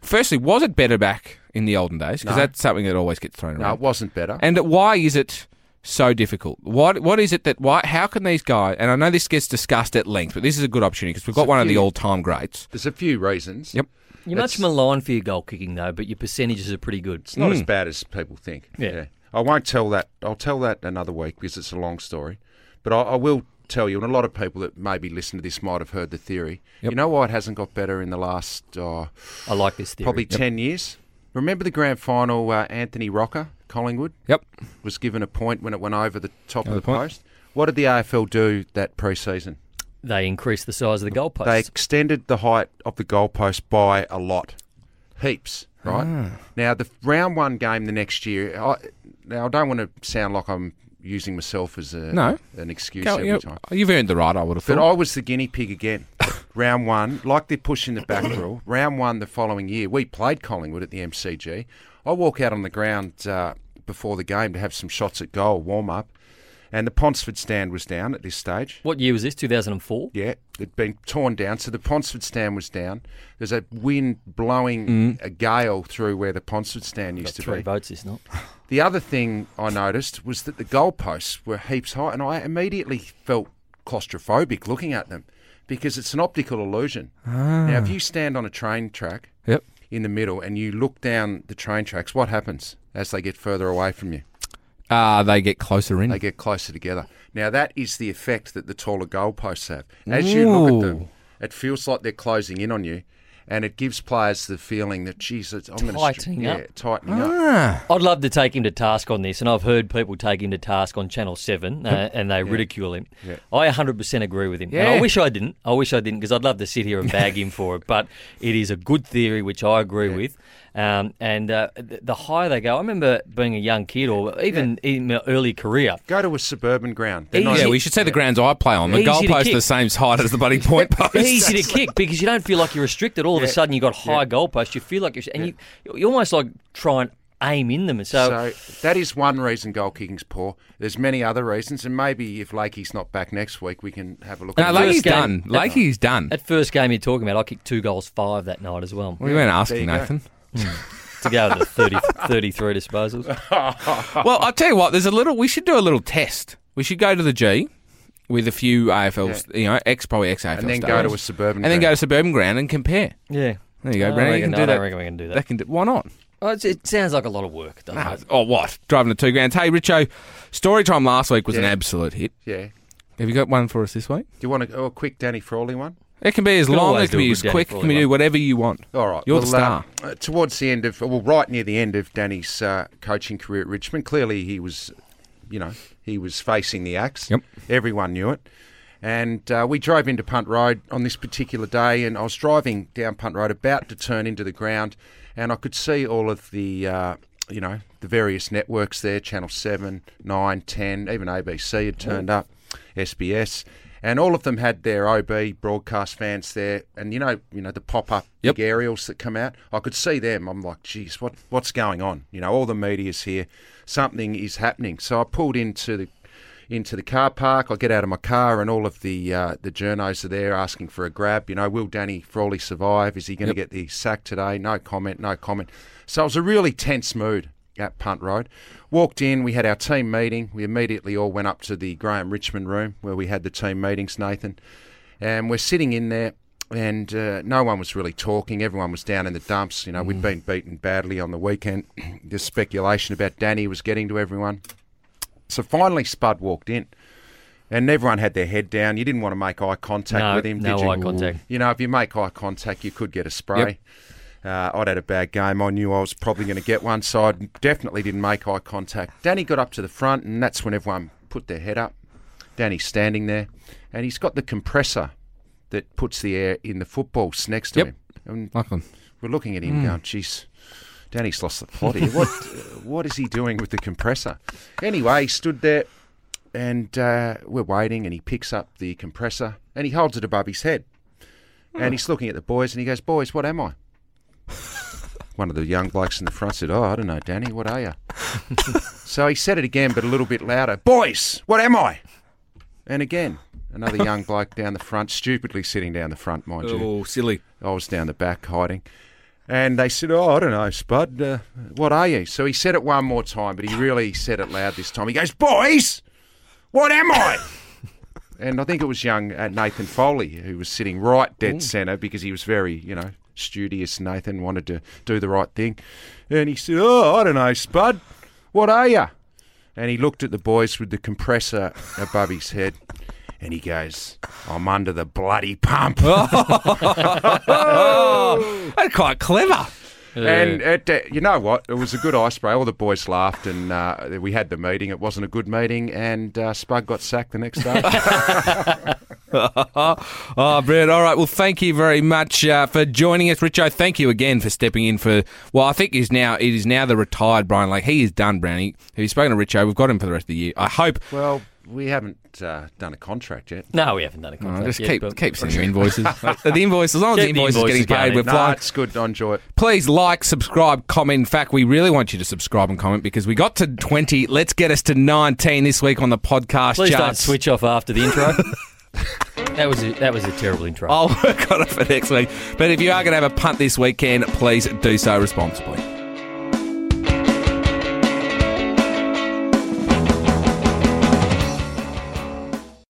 firstly, was it better back in the olden days? Because No. that's something that always gets thrown No, around. it wasn't better. And why is it so difficult? What what is it that why how can these guys and I know this gets discussed at length, but this is a good opportunity because we've got one of the all time greats. There's a few reasons. Yep. You're much maligned for your goal kicking though, but your percentages are pretty good. It's not as bad as people think. Yeah. I won't tell that. I'll tell that another week because it's a long story. But I, I will tell you, and a lot of people that maybe listen to this might have heard the theory. Yep. You know why it hasn't got better in the last uh, I like this theory. probably 10 years? Remember the grand final, uh, Anthony Rocca, Collingwood, Yep. was given a point when it went over the top of the point. post? What did the AFL do that pre season? They increase the size of the goalposts. They extended the height of the goalpost by a lot, heaps. Right Ah. now, the round one game the next year. I, now, I don't want to sound like I'm using myself as a No. an excuse Go- every you time. have earned the right, I would have But thought. I was the guinea pig again. (laughs) round one, like they're pushing the back rule. (coughs) Round one the following year, we played Collingwood at the MCG. I walk out on the ground uh, before the game to have some shots at goal, warm up, and the Ponsford stand was down at this stage. what year was this? 2004. Yeah, it'd been torn down. So the Ponsford stand was down. There's a wind blowing mm. a gale through where the Ponsford stand used to Three be. votes, is not. (laughs) The other thing I noticed was that the goalposts were heaps high, and I immediately felt claustrophobic looking at them because it's an optical illusion. Now, if ah. you stand on a train track Yep. in the middle and you look down the train tracks, what happens as they get further away from you? Uh, they get closer in. They get closer together. Now, that is the effect that the taller goalposts have. As you look at them, it feels like they're closing in on you. And it gives players the feeling that, geez, it's- I'm going to Tightening yeah, up. tightening up. ah. I'd love to take him to task on this, and I've heard people take him to task on Channel 7 uh, and they ridicule him. Yeah. I 100% agree with him. And I wish I didn't. I wish I didn't because I'd love to sit here and bag him (laughs) for it. But it is a good theory, which I agree with. Um, and uh, the higher they go, I remember being a young kid or even in my early career. Go to a suburban ground. They're Easy. not- Yeah, we should say the grounds I play on. The Easy to goalpost kick. the same height as the bloody point post. It's easy to kick because you don't feel like you're restricted. All of a sudden, you've got high goalposts. You feel like you're, and you, you almost like try and aim in them. And so, So that is one reason goal kicking's poor. There's many other reasons, and maybe if Lakey's not back next week, we can have a look. No, at. Lakey's game- done. Lakey's done. That first game you're talking about, I kicked two goals five that night as well. We weren't There asking, you go. Nathan. to go to the 30, 33 disposals. (laughs) well, I'll tell you what. There's a little. We should do a little test. We should go to the G with a few AFL, you know, ex probably ex AFL and then go to a suburban. and then go ground. to suburban ground and compare. Yeah. There you go, I Brennan. You reckon- can I do don't that. reckon we can do that. That can do, why not? Oh, it's, it sounds like a lot of work, doesn't No, it? oh, what? Driving to two grounds. Hey, Richo, story time last week was an Yeah. absolute hit. Yeah. Have you got one for us this week? Do you want a, oh, a quick Danny Frawley one? It can be as long as can be as quick. Frawley Can we do whatever you want? All right. You're the star. uh, uh, towards the end of, well, right near the end of Danny's uh, coaching career at Richmond, clearly he was, you know, he was facing the axe. Yep. Everyone knew it. And uh, we drove into Punt Road on this particular day, and I was driving down Punt Road, about to turn into the ground, and I could see all of the, uh, you know, the various networks there Channel 7, 9, 10, even ABC had turned up, SBS. And all of them had their OB broadcast fans there, and you know, you know the pop-up Yep. big aerials that come out. I could see them. I'm like, geez, what what's going on? You know, all the media's here. Something is happening. So I pulled into the into the car park. I get out of my car, and all of the uh, the journos are there asking for a grab. You know, will Danny Frawley survive? Is he going to get the sack today? No comment. No comment. So it was a really tense mood at Punt Road. Walked in, we had our team meeting. We immediately all went up to the Graeme Richmond room where we had the team meetings, Nathan. And we're sitting in there, and uh, no one was really talking. Everyone was down in the dumps. You know, we'd been beaten badly on the weekend. (clears throat) the speculation about Danny was getting to everyone. So finally, Spud walked in, and everyone had their head down. You didn't want to make eye contact No, with him, no did you? eye contact. You know, if you make eye contact, you could get a spray. Uh, I'd had a bad game. I knew I was probably going to get one, so I definitely didn't make eye contact. Danny got up to the front, and that's when everyone put their head up. Danny's standing there, and he's got the compressor that puts the air in the footballs next to Yep. him. And Lachlan. we're looking at him going, geez, Danny's lost the plot here. What, (laughs) what is he doing with the compressor? Anyway, he stood there, and uh, we're waiting, and he picks up the compressor, and he holds it above his head. And he's looking at the boys, and he goes, boys, what am I? One of the young blokes in the front said, oh, I don't know, Danny, what are you? (laughs) so he said it again, but a little bit louder. Boys, what am I? And again, another young (laughs) bloke down the front, stupidly sitting down the front, mind you. Oh, silly. I was down the back hiding. And they said, "Oh, I don't know, Spud. Uh, what are you?" So he said it one more time, but he really said it loud this time. He goes, "Boys, what am I?" (laughs) and I think it was young uh, Nathan Foley who was sitting right dead centre because he was very, you know, studious. Nathan wanted to do the right thing, and he said, "Oh, I don't know, Spud. What are you?" And he looked at the boys with the compressor above his head. And he goes, I'm under the bloody pump. Oh, (laughs) (laughs) that's quite clever. And it, uh, you know what? It was a good icebreaker. All the boys laughed, and uh, we had the meeting. It wasn't a good meeting, and uh, Spud got sacked the next day. (laughs) (laughs) oh, Brad. All right. Well, thank you very much uh, for joining us, Richo. Thank you again for stepping in for. Well, I think is now it is now the retired Brian. Like he is done, Brownie. Have you spoken to Richo? We've got him for the rest of the year. I hope. well, we haven't uh, done a contract yet. No, we haven't done a contract just yet, keep but- keep (laughs) sending your invoices. (laughs) the invoice, as long as the Keep the is getting paid, we're No, fine. it's good. I enjoy it. Please like, subscribe, comment. In fact, we really want you to subscribe and comment because we got to 20. Let's get us to 19 this week on the podcast Please don't switch off after the intro. That was a, that was a terrible intro. I'll (laughs) work on it for next week. But if you are going to have a punt this weekend, please do so responsibly.